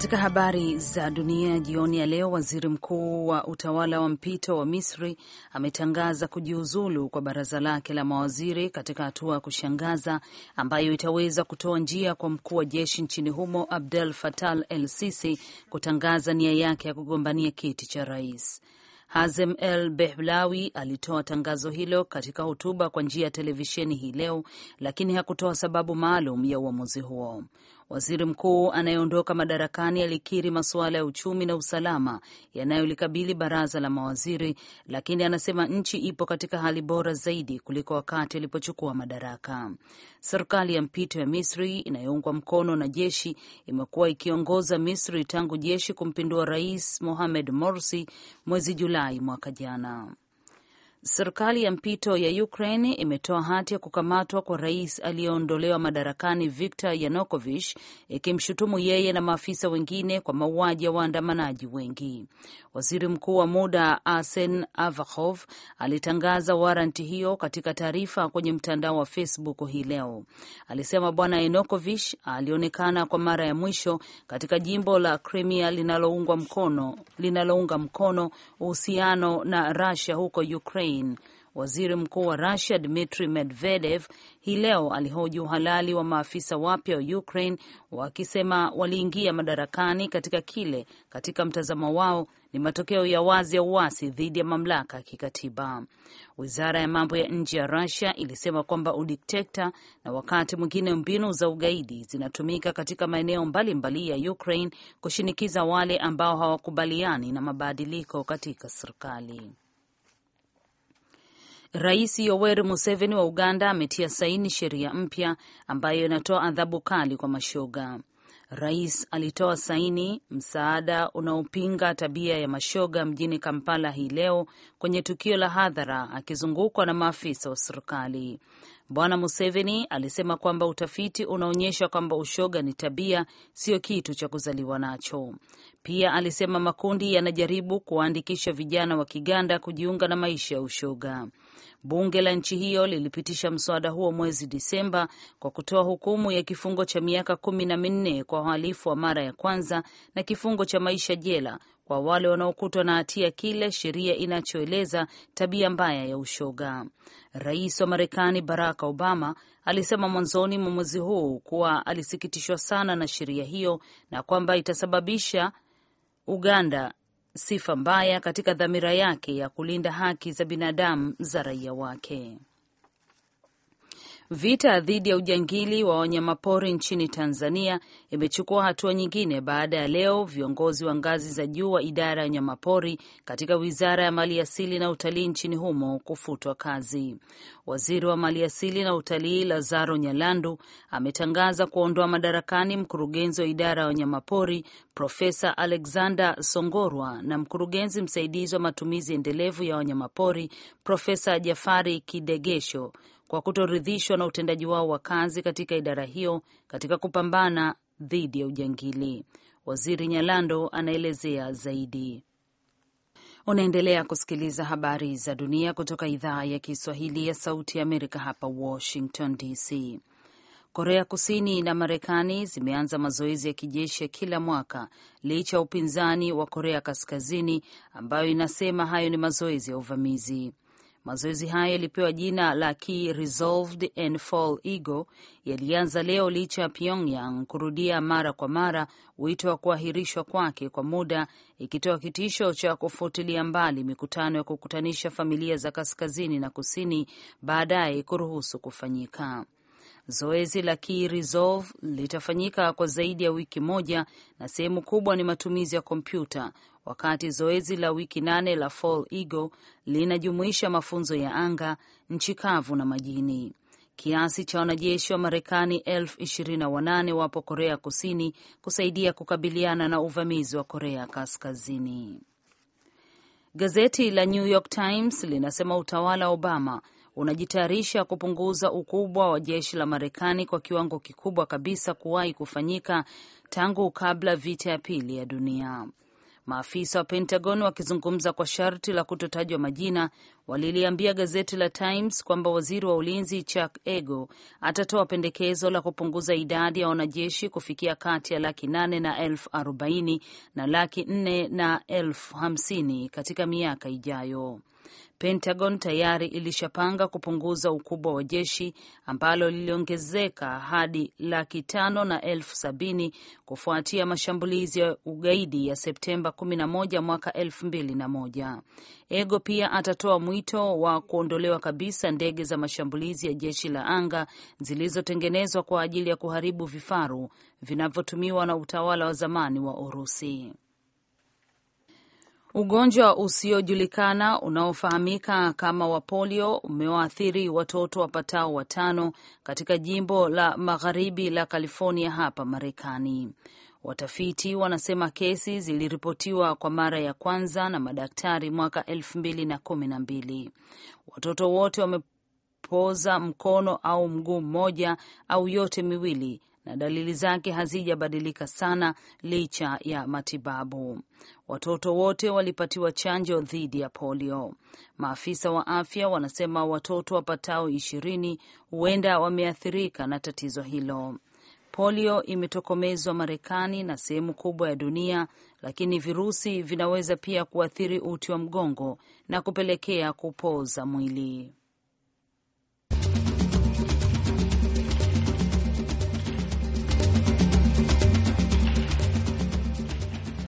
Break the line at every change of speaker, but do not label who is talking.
Katika habari za dunia jioni ya leo, waziri mkuu wa utawala wa mpito wa Misri ametangaza kujiuzulu kwa baraza lake la mawaziri katika hatua ya kushangaza ambayo itaweza kutoa njia kwa mkuu wa jeshi nchini humo Abdel Fattah el Sisi kutangaza nia yake ya kugombania kiti cha rais. Hazem El Behlawi alitoa tangazo hilo katika hotuba kwa njia ya televisheni hii leo, lakini hakutoa sababu maalum ya uamuzi huo. Waziri mkuu anayeondoka madarakani alikiri masuala ya uchumi na usalama yanayolikabili baraza la mawaziri, lakini anasema nchi ipo katika hali bora zaidi kuliko wakati alipochukua madaraka. Serikali ya mpito ya Misri inayoungwa mkono na jeshi imekuwa ikiongoza Misri tangu jeshi kumpindua Rais Mohamed Morsi mwezi Julai mwaka jana. Serikali ya mpito ya Ukraine imetoa hati ya kukamatwa kwa rais aliyeondolewa madarakani Viktor Yanukovych, ikimshutumu yeye na maafisa wengine kwa mauaji ya waandamanaji wengi. Waziri mkuu wa muda Arsen Avakov alitangaza waranti hiyo katika taarifa kwenye mtandao wa Facebook hii leo. Alisema Bwana Yanukovych alionekana kwa mara ya mwisho katika jimbo la Crimea linalounga mkono linalounga mkono uhusiano na Russia huko Ukraine. Waziri mkuu wa Rusia Dmitri Medvedev hii leo alihoji uhalali wa maafisa wapya wa Ukraine wakisema waliingia madarakani katika kile katika mtazamo wao ni matokeo ya wazi ya uasi dhidi ya mamlaka ya kikatiba. Wizara ya mambo ya nje ya Rusia ilisema kwamba udiktekta na wakati mwingine mbinu za ugaidi zinatumika katika maeneo mbalimbali ya Ukraine kushinikiza wale ambao hawakubaliani na mabadiliko katika serikali. Rais Yoweri Museveni wa Uganda ametia saini sheria mpya ambayo inatoa adhabu kali kwa mashoga. Rais alitoa saini msaada unaopinga tabia ya mashoga mjini Kampala hii leo kwenye tukio la hadhara akizungukwa na maafisa wa serikali. Bwana Museveni alisema kwamba utafiti unaonyesha kwamba ushoga ni tabia, sio kitu cha kuzaliwa nacho. Pia alisema makundi yanajaribu kuwaandikisha vijana wa Kiganda kujiunga na maisha ya ushoga. Bunge la nchi hiyo lilipitisha mswada huo mwezi Disemba kwa kutoa hukumu ya kifungo cha miaka kumi na minne kwa uhalifu wa mara ya kwanza na kifungo cha maisha jela kwa wale wanaokutwa na hatia kile sheria inachoeleza tabia mbaya ya ushoga. Rais wa Marekani Barack Obama alisema mwanzoni mwa mwezi huu kuwa alisikitishwa sana na sheria hiyo na kwamba itasababisha Uganda sifa mbaya katika dhamira yake ya kulinda haki za binadamu za raia wake. Vita dhidi ya ujangili wa wanyamapori nchini Tanzania imechukua hatua nyingine baada ya leo viongozi wa ngazi za juu wa idara ya wanyamapori katika Wizara ya Maliasili na Utalii nchini humo kufutwa kazi. Waziri wa Maliasili na Utalii Lazaro Nyalandu ametangaza kuondoa madarakani mkurugenzi wa idara ya wanyamapori Profesa Alexander Songorwa na mkurugenzi msaidizi wa matumizi endelevu ya wanyamapori Profesa Jafari Kidegesho kwa kutoridhishwa na utendaji wao wa kazi katika idara hiyo katika kupambana dhidi ya ujangili. Waziri Nyalando anaelezea zaidi. Unaendelea kusikiliza habari za dunia kutoka idhaa ya Kiswahili ya Sauti ya Amerika hapa Washington DC. Korea Kusini na Marekani zimeanza mazoezi ya kijeshi ya kila mwaka licha ya upinzani wa Korea Kaskazini ambayo inasema hayo ni mazoezi ya uvamizi. Mazoezi hayo yalipewa jina la Key Resolved and Fall Eagle yalianza leo licha ya Pyongyang kurudia mara kwa mara wito wa kuahirishwa kwake kwa muda, ikitoa kitisho cha kufutilia mbali mikutano ya kukutanisha familia za kaskazini na kusini baadaye kuruhusu kufanyika. Zoezi la Key Resolve litafanyika kwa zaidi ya wiki moja na sehemu kubwa ni matumizi ya kompyuta, wakati zoezi la wiki nane la Fall Eagle linajumuisha mafunzo ya anga, nchi kavu na majini. Kiasi cha wanajeshi wa Marekani elfu ishirini na wanane wapo Korea Kusini kusaidia kukabiliana na uvamizi wa Korea Kaskazini. Gazeti la New York Times linasema utawala wa Obama unajitayarisha kupunguza ukubwa wa jeshi la Marekani kwa kiwango kikubwa kabisa kuwahi kufanyika tangu kabla vita ya pili ya dunia. Maafisa wa Pentagon wakizungumza kwa sharti la kutotajwa majina waliliambia gazeti la Times kwamba waziri wa ulinzi Chuck Ego atatoa pendekezo la kupunguza idadi ya wanajeshi kufikia kati ya laki nane na elfu arobaini na laki nne na elfu hamsini katika miaka ijayo. Pentagon tayari ilishapanga kupunguza ukubwa wa jeshi ambalo liliongezeka hadi laki tano na elfu sabini kufuatia mashambulizi ya ugaidi ya Septemba 11 mwaka elfu mbili na moja. Ego pia atatoa mwito wa kuondolewa kabisa ndege za mashambulizi ya jeshi la anga zilizotengenezwa kwa ajili ya kuharibu vifaru vinavyotumiwa na utawala wa zamani wa Urusi. Ugonjwa usiojulikana unaofahamika kama wa polio umewaathiri watoto wapatao watano katika jimbo la magharibi la California hapa Marekani. Watafiti wanasema kesi ziliripotiwa kwa mara ya kwanza na madaktari mwaka elfu mbili na kumi na mbili. Watoto wote wamepoza mkono au mguu mmoja au yote miwili na dalili zake hazijabadilika sana licha ya matibabu. Watoto wote walipatiwa chanjo dhidi ya polio. Maafisa wa afya wanasema watoto wapatao ishirini huenda wameathirika na tatizo hilo. Polio imetokomezwa Marekani na sehemu kubwa ya dunia, lakini virusi vinaweza pia kuathiri uti wa mgongo na kupelekea kupoza mwili.